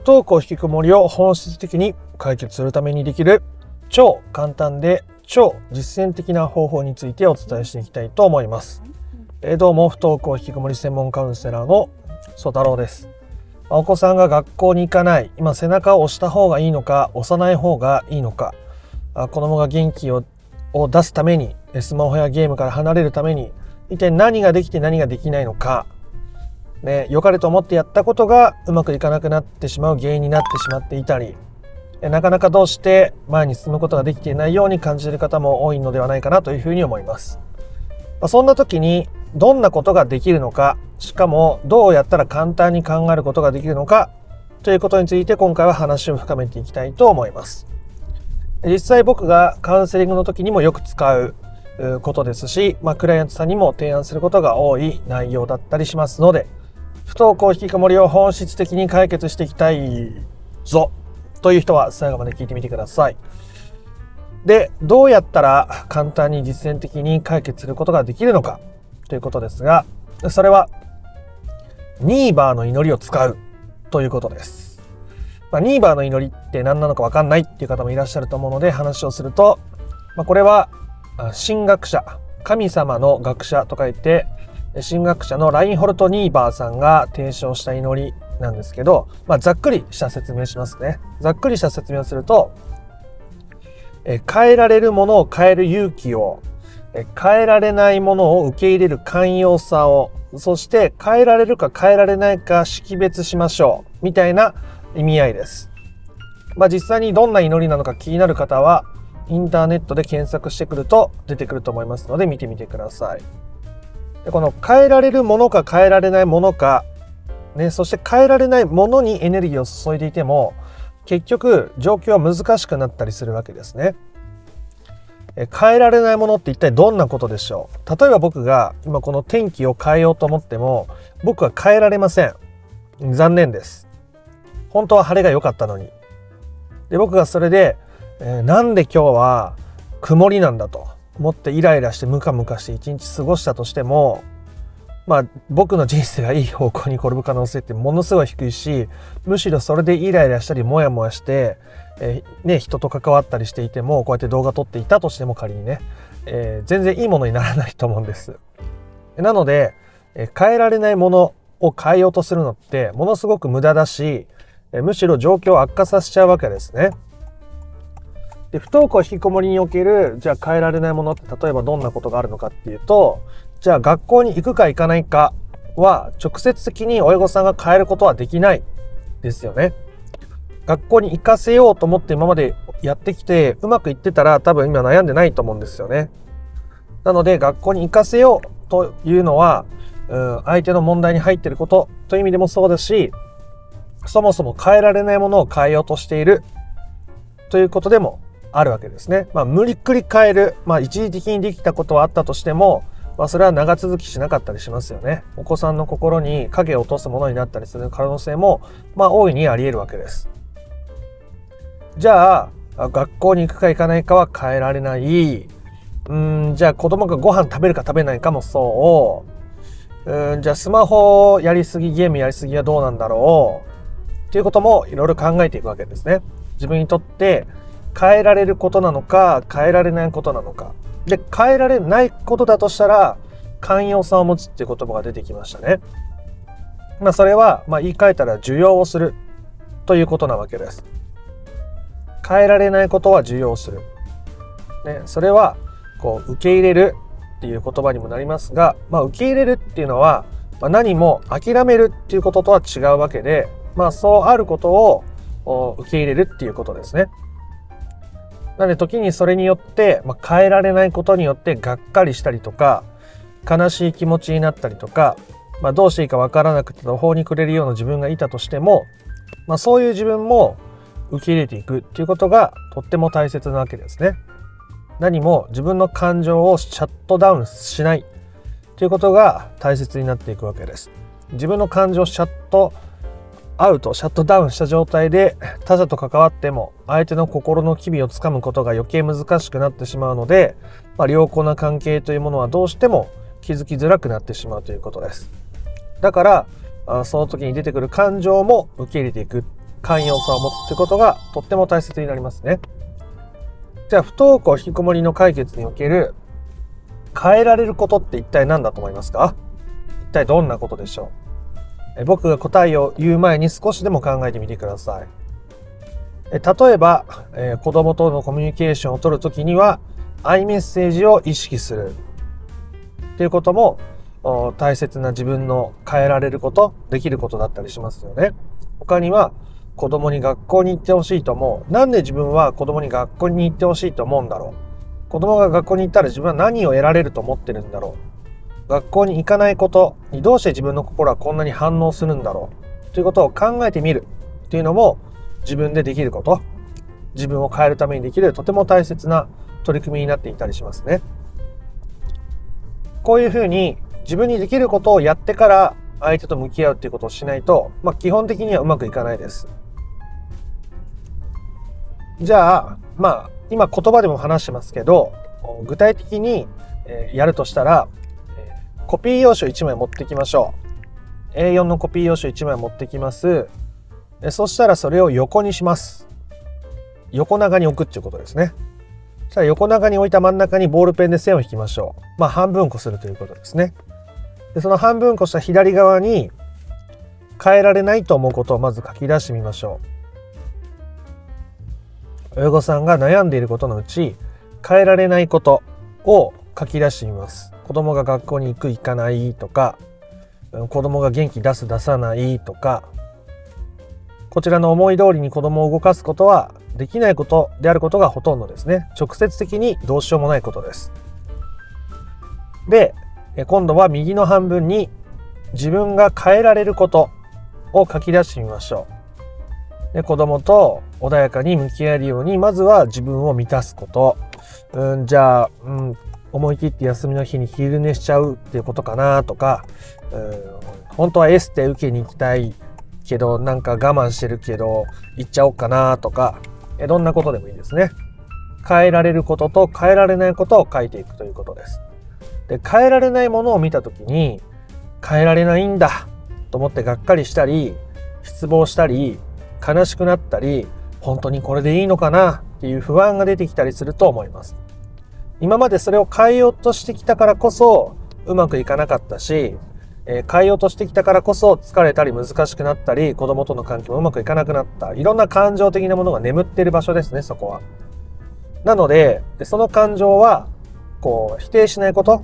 不登校引きこもりを本質的に解決するためにできる超簡単で超実践的な方法についてお伝えしていきたいと思います。えー、どうも不登校引きこもり専門カウンセラーの曽太郎です。お子さんが学校に行かない、今背中を押した方がいいのか、押さない方がいいのか、子供が元気をを出すために、スマホやゲームから離れるために、一体何ができて何ができないのか、ね、良かれと思ってやったことがうまくいかなくなってしまう原因になってしまっていたり、なかなかどうして前に進むことができていないように感じている方も多いのではないかなというふうに思います。そんな時にどんなことができるのか、しかもどうやったら簡単に考えることができるのかということについて今回は話を深めていきたいと思います。実際僕がカウンセリングの時にもよく使うことですし、まあ、クライアントさんにも提案することが多い内容だったりしますので、不登校引きこもりを本質的に解決していきたいぞという人は最後まで聞いてみてください。で、どうやったら簡単に実践的に解決することができるのかということですが、それはニーバーの祈りを使うということです。まあ、ニーバーの祈りって何なのかわかんないっていう方もいらっしゃると思うので話をすると、まあ、これは神学者、神様の学者と書いて神学者のラインホルト・ニーバーさんが提唱した祈りなんですけど、まあ、ざっくりした説明しますね。ざっくりした説明をすると、え変えられるものを変える勇気を、え変えられないものを受け入れる寛容さを、そして変えられるか変えられないか識別しましょう。みたいな意味合いです。まあ、実際にどんな祈りなのか気になる方は、インターネットで検索してくると出てくると思いますので見てみてください。でこの変えられるものか変えられないものか、ね、そして変えられないものにエネルギーを注いでいても結局状況は難しくなったりするわけですね。変えられないものって一体どんなことでしょう？例えば僕が今この天気を変えようと思っても僕は変えられません。残念です。本当は晴れが良かったのに。で僕がそれで、えー、なんで今日は曇りなんだと。持ってイライラしてムカムカして一日過ごしたとしてもまあ僕の人生がいい方向に転ぶ可能性ってものすごい低いしむしろそれでイライラしたりモヤモヤして、えー、ね、人と関わったりしていてもこうやって動画撮っていたとしても仮にね、えー、全然いいものにならないと思うんです。なので、えー、変えられないものを変えようとするのってものすごく無駄だし、えむしろ状況を悪化させちゃうわけですね。で不登校引きこもりにおけるじゃあ変えられないものって例えばどんなことがあるのかっていうとじゃあ学校に行くか行かないかは直接的に親御さんが変えることはできないですよね。学校に行かせようと思って今までやってきてうまくいってたら多分今悩んでないと思うんですよね。なので学校に行かせようというのは、うん、相手の問題に入ってることという意味でもそうですしそもそも変えられないものを変えようとしているということでもあるわけですね。まあ、無理くり変える、まあ、一時的にできたことはあったとしても、まあ、それは長続きしなかったりしますよね。お子さんの心に影を落とすものになったりする可能性も、まあ、大いにあり得るわけです。じゃあ、学校に行くか行かないかは変えられない。うん、じゃあ子供がご飯食べるか食べないかもそう。うん、じゃあスマホやりすぎ、ゲームやりすぎはどうなんだろう。っていうこともいろいろ考えていくわけですね。自分にとって変えられることなのか変えられないことなのか。で変えられないことだとしたら寛容さを持つっていう言葉が出てきましたね。まあそれは、まあ、言い換えたら受容をするということなわけです。変えられないことは受容する、ね、それはこう受け入れるっていう言葉にもなりますが、まあ、受け入れるっていうのは、まあ、何も諦めるっていうこととは違うわけで、まあ、そうあることを受け入れるっていうことですね。なので時にそれによって、まあ、変えられないことによってがっかりしたりとか悲しい気持ちになったりとか、まあ、どうしていいかわからなくて途方に暮れるような自分がいたとしても、まあ、そういう自分も受け入れていくっていうことがとっても大切なわけですね。何も自分の感情をシャットダウンしないということが大切になっていくわけです。自分の感情をシャットアウトシャットダウンした状態で他者と関わっても相手の心の機微をつかむことが余計難しくなってしまうので、まあ、良好な関係というものはどうしても気づきづらくなってしまうということです。だからその時に出てくる感情も受け入れていく寛容さを持つってことがとっても大切になりますね。じゃあ不登校引きこもりの解決における変えられることって一体何だと思いますか？一体どんなことでしょう？僕が答えを言う前に少しでも考えてみてください。え例えば、え、子供とのコミュニケーションを取るときには、アイメッセージを意識するっていうことも大切な自分の変えられること、できることだったりしますよね。他には、子供に学校に行ってほしいと思う。なんで自分は子供に学校に行ってほしいと思うんだろう。子供が学校に行ったら自分は何を得られると思ってるんだろう。学校に行かないことにどうして自分の心はこんなに反応するんだろう？ということを考えてみるっていうのも自分でできること、自分を変えるためにできるとても大切な取り組みになっていたりしますね。こういうふうに自分にできることをやってから相手と向き合うっていうことをしないと、まあ、基本的にはうまくいかないです。じゃあ、まあ、今言葉でも話してますけど、具体的にやるとしたら、コピー用紙を1枚持ってきましょう。A4 のコピー用紙1枚持ってきます。そしたらそれを横にします。横長に置くっていうことですね。そしたら横長に置いた真ん中にボールペンで線を引きましょう。まあ半分こするということですね。でその半分こした左側に変えられないと思うことをまず書き出してみましょう。親御さんが悩んでいることのうち変えられないことを書き出してみます。子供が学校に行く行かないとか子供が元気出す出さないとかこちらの思い通りに子供を動かすことはできないことであることがほとんどですね。直接的にどうしようもないことです。で、今度は右の半分に自分が変えられることを書き出してみましょう。で子供と穏やかに向き合えるようにまずは自分を満たすこと。うん、じゃあ、うん、思い切って休みの日に昼寝しちゃうっていうことかなとか、本当はエステ受けに行きたいけどなんか我慢してるけど行っちゃおうかなとか、どんなことでもいいですね。変えられることと変えられないことを書いていくということです。で変えられないものを見た時に変えられないんだと思ってがっかりしたり失望したり悲しくなったり本当にこれでいいのかなっていう不安が出てきたりすると思います。今までそれを変えようとしてきたからこそうまくいかなかったし、え、変えようとしてきたからこそ疲れたり難しくなったり子供との関係もうまくいかなくなったいろんな感情的なものが眠ってる場所ですねそこは。なのでその感情はこう否定しないこと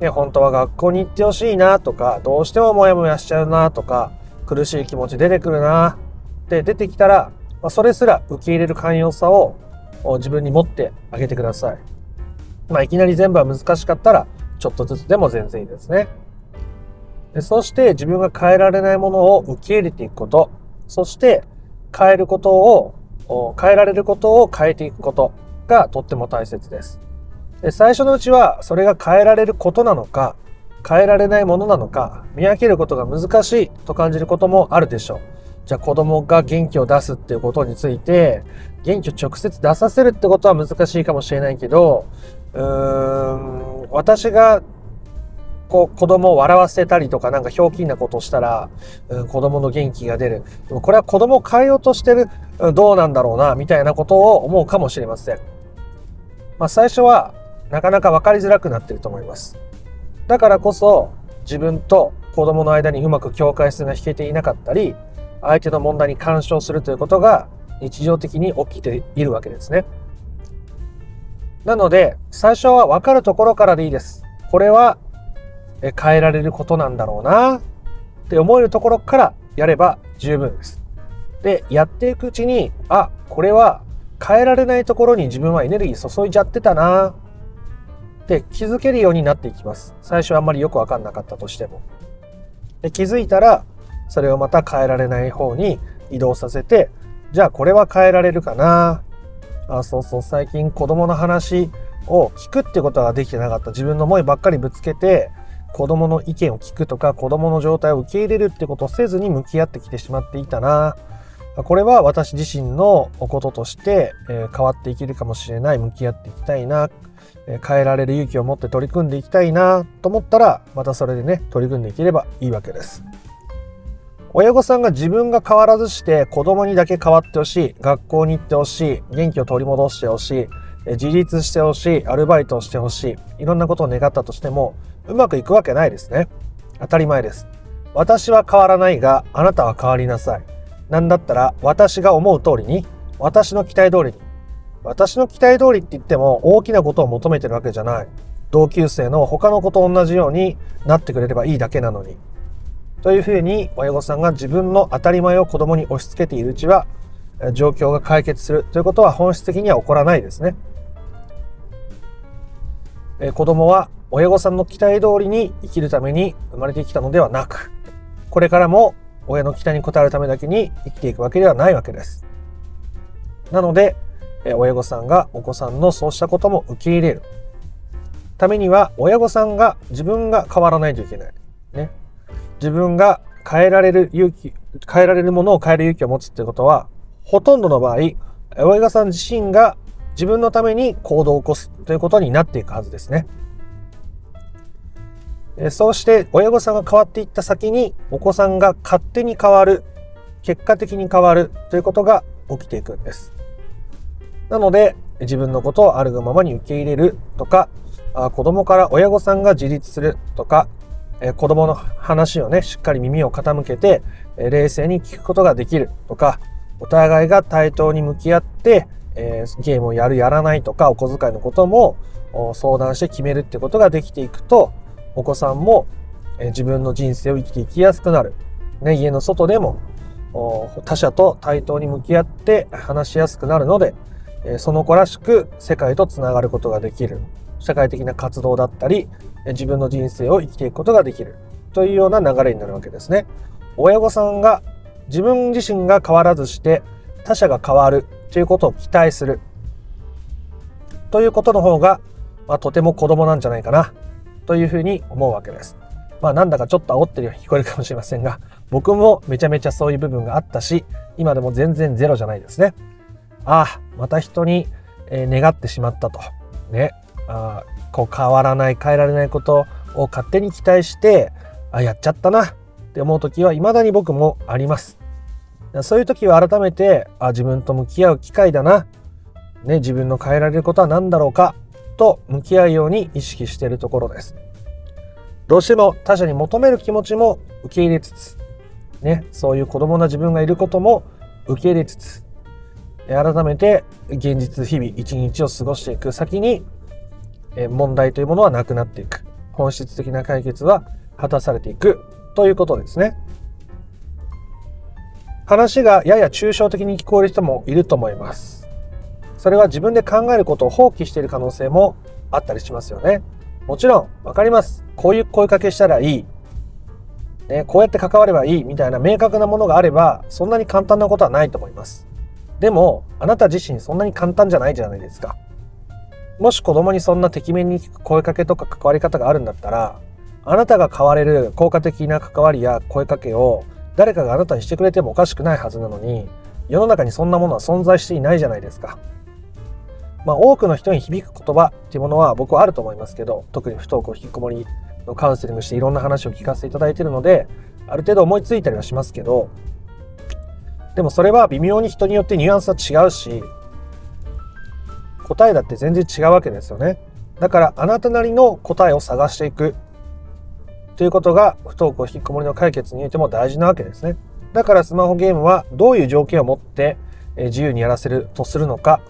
ね、本当は学校に行ってほしいなとか、どうしてもモヤモヤしちゃうなとか、苦しい気持ち出てくるなって出てきたら、ま、それすら受け入れる寛容さを自分に持ってあげてください。まあ、いきなり全部は難しかったら、ちょっとずつでも全然いいですね。でそして自分が変えられないものを受け入れていくこと、そして変えることを、変えられることを変えていくことがとっても大切です。最初のうちはそれが変えられることなのか変えられないものなのか見分けることが難しいと感じることもあるでしょう。じゃあ子供が元気を出すっていうことについて元気を直接出させるってことは難しいかもしれないけどうーん私がこう子供を笑わせたりとかなんかひょうきんなことをしたら、うん、子供の元気が出る。でもこれは子供を変えようとしてる、どうなんだろうな、みたいなことを思うかもしれません。まあ最初はなかなか分かりづらくなってると思います。だからこそ自分と子供の間にうまく境界線が引けていなかったり、相手の問題に干渉するということが日常的に起きているわけですね。なので、最初は分かるところからでいいです。これは変えられることなんだろうなって思えるところからやれば十分です。で、やっていくうちに、あ、これは変えられないところに自分はエネルギー注いじゃってたなって気づけるようになっていきます。最初はあんまりよくわかんなかったとしても。で気づいたら、それをまた変えられない方に移動させて、じゃあこれは変えられるかな？あ、そうそう、最近子供の話を聞くってことができてなかった。自分の思いばっかりぶつけて、子供の意見を聞くとか、子供の状態を受け入れるってことをせずに向き合ってきてしまっていたな。これは私自身のこととして、え変わっていけるかもしれない、向き合っていきたいな。え変えられる勇気を持って取り組んでいきたいなと思ったらまたそれでね取り組んでいければいいわけです親御さんが自分が変わらずして子供にだけ変わってほしい、学校に行ってほしい、元気を取り戻してほしい、自立してほしい、アルバイトをしてほしい、いろんなことを願ったとしても、うまくいくわけないですね。当たり前です。私は変わらないが、あなたは変わりなさい。なんだったら、私が思う通りに、私の期待通りに。私の期待通りって言っても、大きなことを求めてるわけじゃない。同級生の他の子と同じようになってくれればいいだけなのに。というふうに親御さんが自分の当たり前を子供に押し付けているうちは状況が解決するということは本質的には起こらないですね。え子供は親御さんの期待通りに生きるために生まれてきたのではなく、これからも親の期待に応えるためだけに生きていくわけではないわけです。なので、親御さんがお子さんのそうしたことも受け入れるためには親御さんが自分が変わらないといけない。ね。自分が変えられる勇気、変えられるものを変える勇気を持つっていうことは、ほとんどの場合、親御さん自身が自分のために行動を起こすということになっていくはずですね。そうして親御さんが変わっていった先にお子さんが勝手に変わる、結果的に変わるということが起きていくんです。なので自分のことをあるがままに受け入れるとか、子供から親御さんが自立するとか、え子供の話をね、しっかり耳を傾けて、え冷静に聞くことができるとか、お互いが対等に向き合って、えー、ゲームをやるやらないとか、お小遣いのことも相談して決めるってことができていくと、お子さんも、え自分の人生を生きていきやすくなる。ね、家の外でも他者と対等に向き合って話しやすくなるので、えその子らしく世界とつながることができる。社会的な活動だったり、自分の人生を生きていくことができるというような流れになるわけですね。親御さんが自分自身が変わらずして他者が変わるということを期待するということの方が、まあ、とても子供なんじゃないかなというふうに思うわけです。まあなんだかちょっと煽ってるように聞こえるかもしれませんが、僕もめちゃめちゃそういう部分があったし、今でも全然ゼロじゃないですね。ああ、また人に、え願ってしまったと。ね。あこう変わらない変えられないことを勝手に期待してあやっちゃったなって思う時は未だに僕もあります。そういう時は改めてあ自分と向き合う機会だな、ね、自分の変えられることは何だろうかと向き合うように意識しているところです。どうしても他者に求める気持ちも受け入れつつね、そういう子供な自分がいることも受け入れつつ改めて現実日々一日を過ごしていく先に問題というものはなくなっていく。本質的な解決は果たされていくということですね。話がやや抽象的に聞こえる人もいると思います。それは自分で考えることを放棄している可能性もあったりしますよね。もちろん分かります。こういう声かけしたらいい。ね、こうやって関わればいいみたいな明確なものがあればそんなに簡単なことはないと思います。でもあなた自身そんなに簡単じゃないじゃないですか。もし子供にそんなてきめんに声かけとか関わり方があるんだったら、あなたが変われる効果的な関わりや声かけを誰かがあなたにしてくれてもおかしくないはずなのに、世の中にそんなものは存在していないじゃないですか。まあ多くの人に響く言葉っていうものは僕はあると思いますけど、特に不登校引きこもりのカウンセリングしていろんな話を聞かせていただいているので、ある程度思いついたりはしますけど、でもそれは微妙に人によってニュアンスは違うし、答えだって全然違うわけですよね。だからあなたなりの答えを探していくということが不登校引きこもりの解決においても大事なわけですね。だからスマホゲームはどういう条件を持って自由にやらせるとするのか、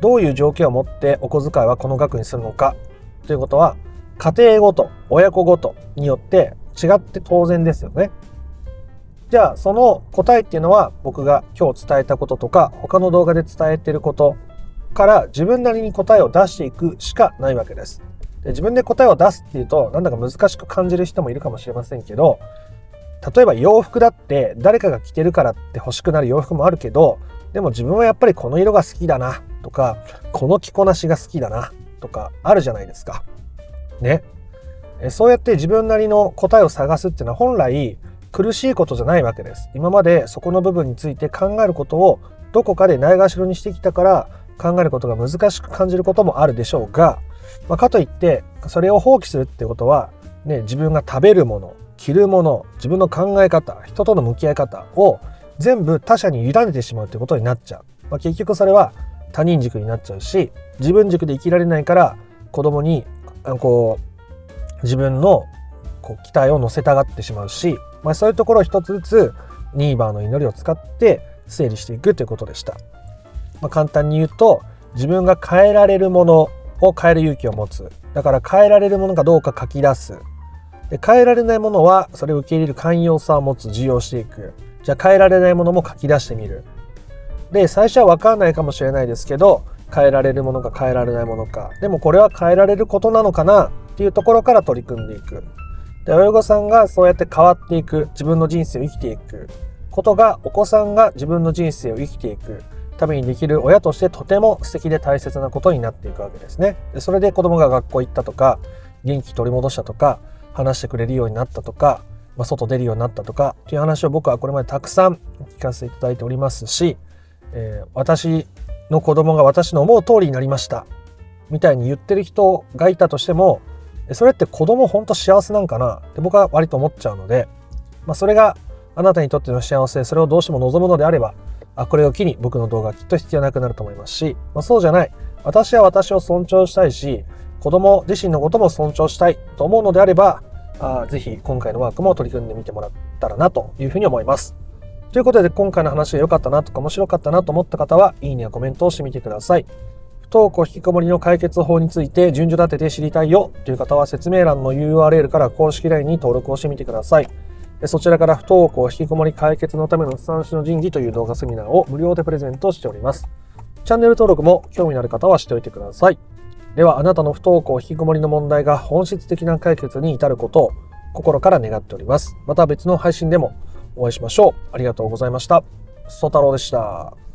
どういう条件を持ってお小遣いはこの額にするのかということは家庭ごと、親子ごとによって違って当然ですよね。じゃあその答えっていうのは僕が今日伝えたこととか他の動画で伝えてることから自分なりに答えを出していくしかないわけです。で自分で答えを出すっていうとなんだか難しく感じる人もいるかもしれませんけど例えば洋服だって誰かが着てるからって欲しくなる洋服もあるけどでも自分はやっぱりこの色が好きだなとかこの着こなしが好きだなとかあるじゃないですか。ね。そうやって自分なりの答えを探すっていうのは本来苦しいことじゃないわけです。今までそこの部分について考えることをどこかでないがしろにしてきたから考えることが難しく感じることもあるでしょうが、まあ、かといってそれを放棄するってことは、ね、自分が食べるもの着るもの自分の考え方人との向き合い方を全部他者に委ねてしまうということになっちゃう、まあ、結局それは他人軸になっちゃうし自分軸で生きられないから子供にこう自分のこう期待を乗せたがってしまうし、まあ、そういうところを一つずつニーバーの祈りを使って整理していくということでした。まあ、簡単に言うと自分が変えられるものを変える勇気を持つ。だから変えられるものかどうか書き出す。で変えられないものはそれを受け入れる寛容さを持つ。受容していく。じゃあ変えられないものも書き出してみる。で最初は分かんないかもしれないですけど変えられるものか変えられないものか。でもこれは変えられることなのかな？っていうところから取り組んでいく。で親御さんがそうやって変わっていく。自分の人生を生きていく。ことがお子さんが自分の人生を生きていく。ためにできる親としてとても素敵で大切なことになっていくわけですね。それで子供が学校行ったとか元気取り戻したとか話してくれるようになったとか、まあ、外出るようになったとかっていう話を僕はこれまでたくさん聞かせていただいておりますし、えー、私の子供が私の思う通りになりましたみたいに言ってる人がいたとしてもそれって子供ほんと幸せなんかなって僕は割と思っちゃうので、まあ、それがあなたにとっての幸せそれをどうしても望むのであればあこれを機に僕の動画きっと必要なくなると思いますし、まあ、そうじゃない私は私を尊重したいし子供自身のことも尊重したいと思うのであればあぜひ今回のワークも取り組んでみてもらったらなというふうに思います。ということで今回の話が良かったなとか面白かったなと思った方はいいねやコメントをしてみてください。不登校引きこもりの解決法について順序立てて知りたいよという方は説明欄の URL から公式 LINE に登録をしてみてください。そちらから不登校引きこもり解決のための三種の神器という動画セミナーを無料でプレゼントしております。チャンネル登録も興味のある方はしておいてください。ではあなたの不登校引きこもりの問題が本質的な解決に至ることを心から願っております。また別の配信でもお会いしましょう。ありがとうございました。ソ太郎でした。